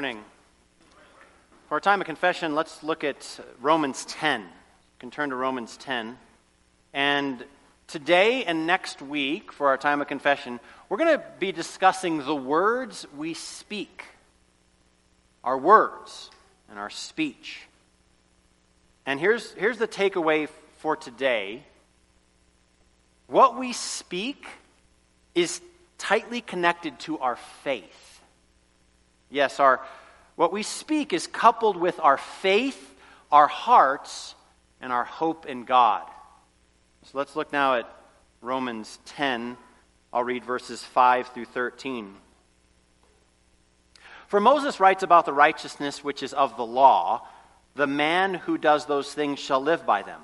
morning. For our time of confession, let's look at Romans 10. You can turn to Romans 10. And today and next week, for our time of confession, we're going to be discussing the words we speak. Our words and our speech. And here's, here's the takeaway for today what we speak is tightly connected to our faith. Yes, our, what we speak is coupled with our faith, our hearts, and our hope in God. So let's look now at Romans 10. I'll read verses 5 through 13. For Moses writes about the righteousness which is of the law, the man who does those things shall live by them.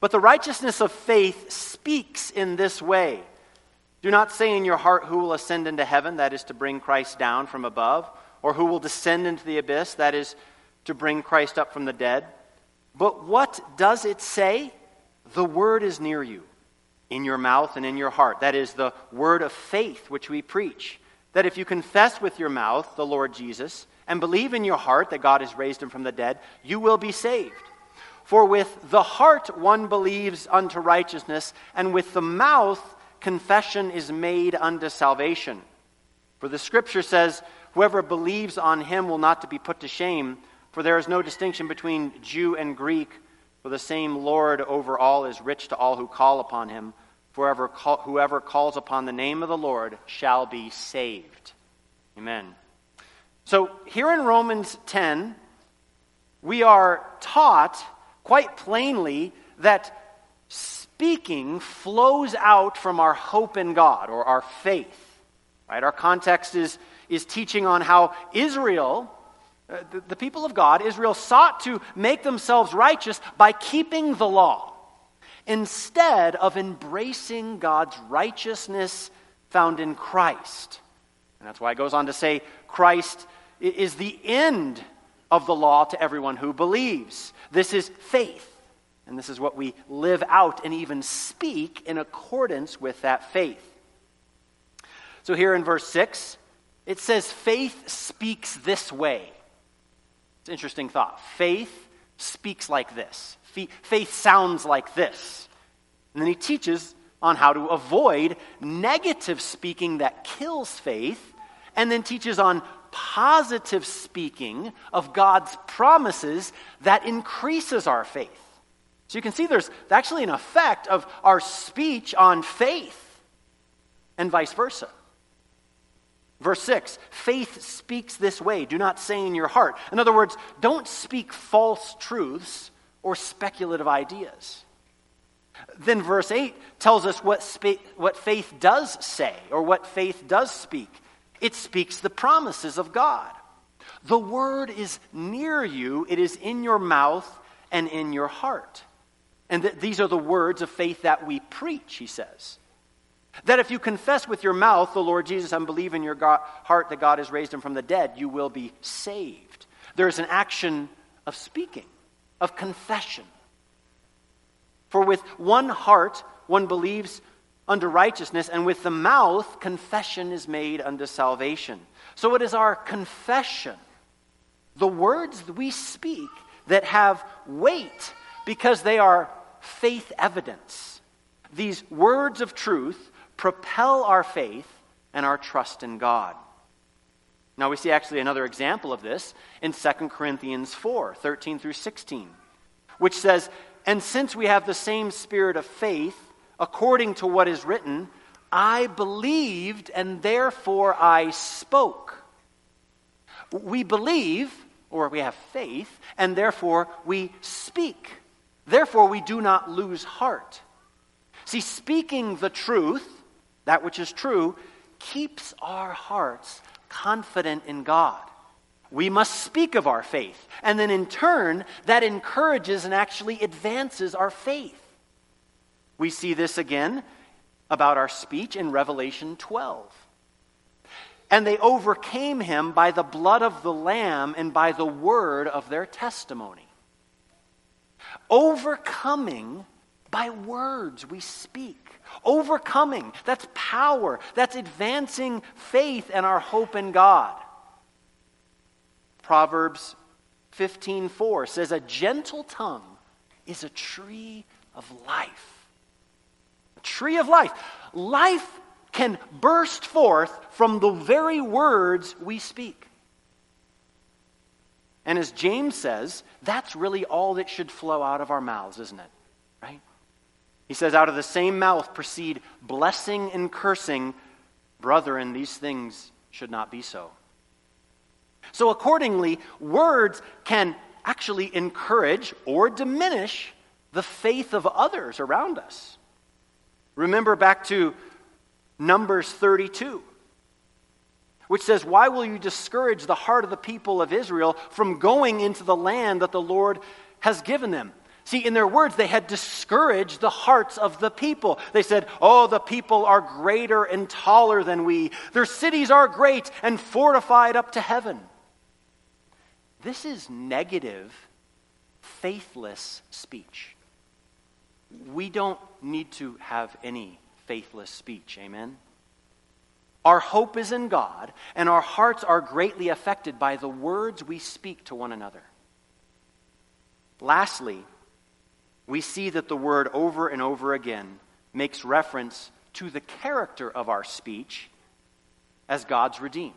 But the righteousness of faith speaks in this way Do not say in your heart, Who will ascend into heaven, that is to bring Christ down from above or who will descend into the abyss, that is, to bring Christ up from the dead. But what does it say? The word is near you, in your mouth and in your heart. That is the word of faith which we preach. That if you confess with your mouth the Lord Jesus and believe in your heart that God has raised him from the dead, you will be saved. For with the heart one believes unto righteousness, and with the mouth confession is made unto salvation. For the scripture says, Whoever believes on him will not to be put to shame, for there is no distinction between Jew and Greek, for the same Lord over all is rich to all who call upon him. For call, whoever calls upon the name of the Lord shall be saved. Amen. So here in Romans 10, we are taught quite plainly that speaking flows out from our hope in God or our faith. Right? Our context is is teaching on how Israel, uh, the, the people of God, Israel sought to make themselves righteous by keeping the law instead of embracing God's righteousness found in Christ. And that's why it goes on to say Christ is the end of the law to everyone who believes. This is faith. And this is what we live out and even speak in accordance with that faith. So, here in verse 6, it says faith speaks this way. It's an interesting thought. Faith speaks like this. Faith sounds like this. And then he teaches on how to avoid negative speaking that kills faith, and then teaches on positive speaking of God's promises that increases our faith. So you can see there's actually an effect of our speech on faith, and vice versa. Verse 6 faith speaks this way. Do not say in your heart. In other words, don't speak false truths or speculative ideas. Then verse 8 tells us what, spa- what faith does say or what faith does speak. It speaks the promises of God. The word is near you, it is in your mouth and in your heart. And th- these are the words of faith that we preach, he says. That if you confess with your mouth the Lord Jesus and believe in your God, heart that God has raised him from the dead, you will be saved. There is an action of speaking, of confession. For with one heart one believes unto righteousness, and with the mouth confession is made unto salvation. So it is our confession, the words we speak, that have weight because they are faith evidence. These words of truth propel our faith and our trust in God. Now, we see actually another example of this in 2 Corinthians 4 13 through 16, which says, And since we have the same spirit of faith, according to what is written, I believed and therefore I spoke. We believe, or we have faith, and therefore we speak. Therefore, we do not lose heart. See, speaking the truth that which is true, keeps our hearts confident in God. We must speak of our faith. And then in turn, that encourages and actually advances our faith. We see this again about our speech in Revelation 12. And they overcame him by the blood of the Lamb and by the word of their testimony. Overcoming by words we speak. Overcoming, that's power. That's advancing faith and our hope in God. Proverbs 15:4 says a gentle tongue is a tree of life. A tree of life. Life can burst forth from the very words we speak. And as James says, that's really all that should flow out of our mouths, isn't it? He says, Out of the same mouth proceed blessing and cursing. Brethren, these things should not be so. So, accordingly, words can actually encourage or diminish the faith of others around us. Remember back to Numbers 32, which says, Why will you discourage the heart of the people of Israel from going into the land that the Lord has given them? See, in their words, they had discouraged the hearts of the people. They said, Oh, the people are greater and taller than we. Their cities are great and fortified up to heaven. This is negative, faithless speech. We don't need to have any faithless speech. Amen? Our hope is in God, and our hearts are greatly affected by the words we speak to one another. Lastly, we see that the word over and over again makes reference to the character of our speech as God's redeemed.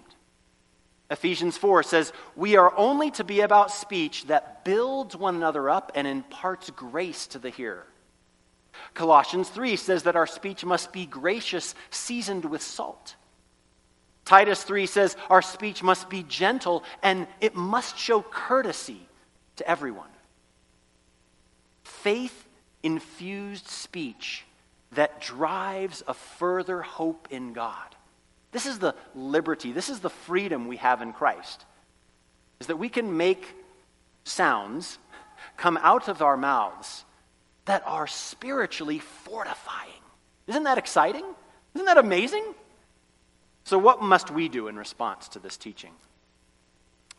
Ephesians 4 says, We are only to be about speech that builds one another up and imparts grace to the hearer. Colossians 3 says that our speech must be gracious, seasoned with salt. Titus 3 says our speech must be gentle and it must show courtesy to everyone faith infused speech that drives a further hope in God. This is the liberty, this is the freedom we have in Christ. Is that we can make sounds come out of our mouths that are spiritually fortifying. Isn't that exciting? Isn't that amazing? So, what must we do in response to this teaching?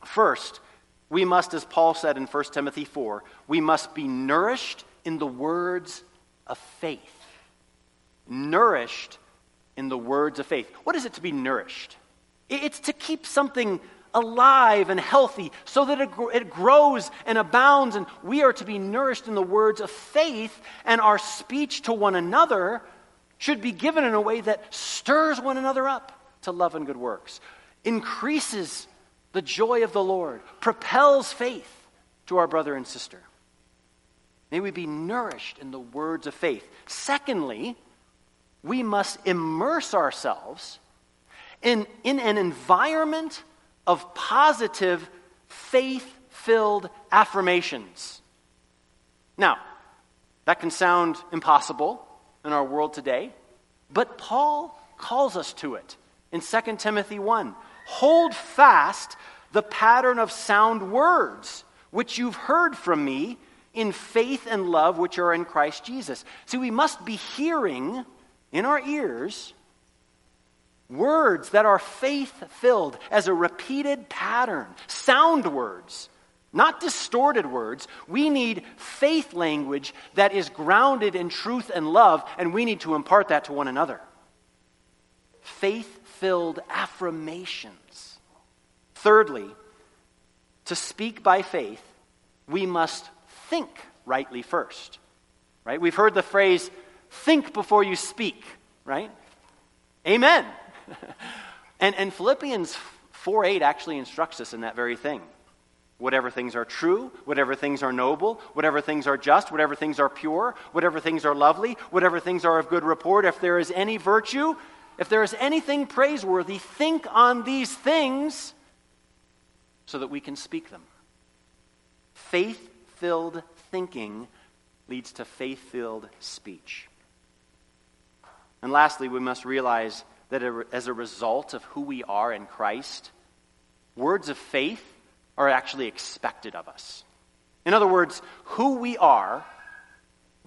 First, we must, as Paul said in 1 Timothy 4, we must be nourished in the words of faith. Nourished in the words of faith. What is it to be nourished? It's to keep something alive and healthy so that it, it grows and abounds, and we are to be nourished in the words of faith, and our speech to one another should be given in a way that stirs one another up to love and good works, increases the joy of the Lord propels faith to our brother and sister. May we be nourished in the words of faith. Secondly, we must immerse ourselves in, in an environment of positive, faith filled affirmations. Now, that can sound impossible in our world today, but Paul calls us to it in 2 Timothy 1. Hold fast the pattern of sound words which you've heard from me in faith and love which are in Christ Jesus. See, we must be hearing in our ears words that are faith filled as a repeated pattern, sound words, not distorted words. We need faith language that is grounded in truth and love, and we need to impart that to one another. Faith filled affirmations. Thirdly, to speak by faith, we must think rightly first. Right? We've heard the phrase, think before you speak, right? Amen. and, and Philippians 4 8 actually instructs us in that very thing. Whatever things are true, whatever things are noble, whatever things are just, whatever things are pure, whatever things are lovely, whatever things are of good report, if there is any virtue, if there is anything praiseworthy, think on these things so that we can speak them. Faith filled thinking leads to faith filled speech. And lastly, we must realize that as a result of who we are in Christ, words of faith are actually expected of us. In other words, who we are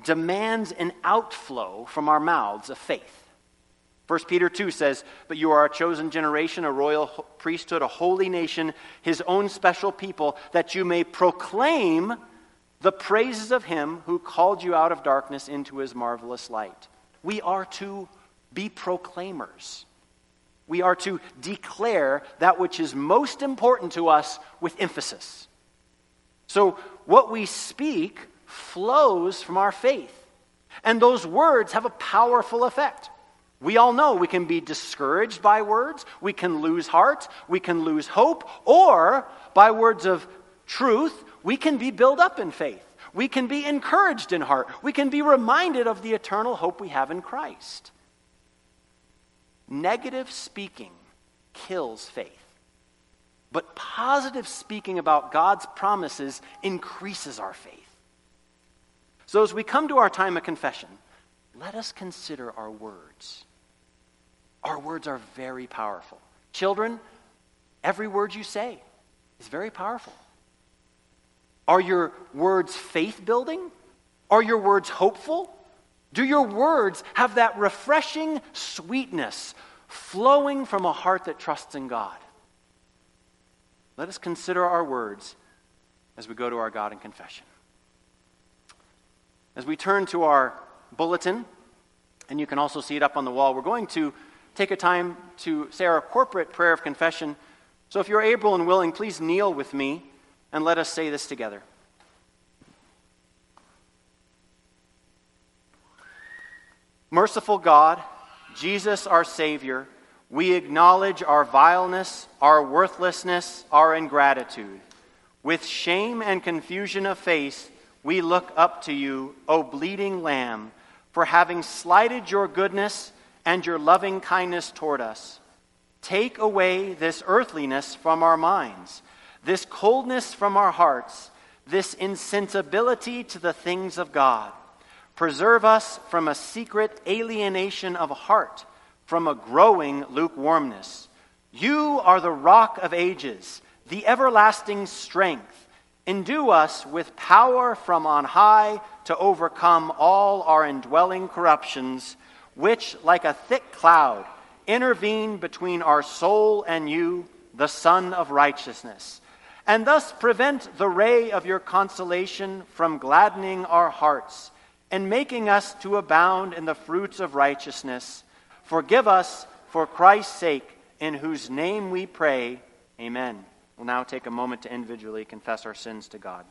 demands an outflow from our mouths of faith. 1 Peter 2 says, But you are a chosen generation, a royal priesthood, a holy nation, his own special people, that you may proclaim the praises of him who called you out of darkness into his marvelous light. We are to be proclaimers. We are to declare that which is most important to us with emphasis. So, what we speak flows from our faith. And those words have a powerful effect. We all know we can be discouraged by words, we can lose heart, we can lose hope, or by words of truth, we can be built up in faith. We can be encouraged in heart. We can be reminded of the eternal hope we have in Christ. Negative speaking kills faith. But positive speaking about God's promises increases our faith. So, as we come to our time of confession, let us consider our words. Our words are very powerful. Children, every word you say is very powerful. Are your words faith building? Are your words hopeful? Do your words have that refreshing sweetness flowing from a heart that trusts in God? Let us consider our words as we go to our God in confession. As we turn to our bulletin, and you can also see it up on the wall, we're going to take a time to say our corporate prayer of confession. So if you're able and willing, please kneel with me and let us say this together. Merciful God, Jesus our Savior, we acknowledge our vileness, our worthlessness, our ingratitude. With shame and confusion of face, we look up to you, O bleeding Lamb, for having slighted your goodness and your loving kindness toward us. Take away this earthliness from our minds this coldness from our hearts, this insensibility to the things of God. Preserve us from a secret alienation of heart, from a growing lukewarmness. You are the rock of ages, the everlasting strength. Endue us with power from on high to overcome all our indwelling corruptions, which, like a thick cloud, intervene between our soul and you, the Sun of righteousness and thus prevent the ray of your consolation from gladdening our hearts and making us to abound in the fruits of righteousness. Forgive us for Christ's sake, in whose name we pray. Amen. We'll now take a moment to individually confess our sins to God.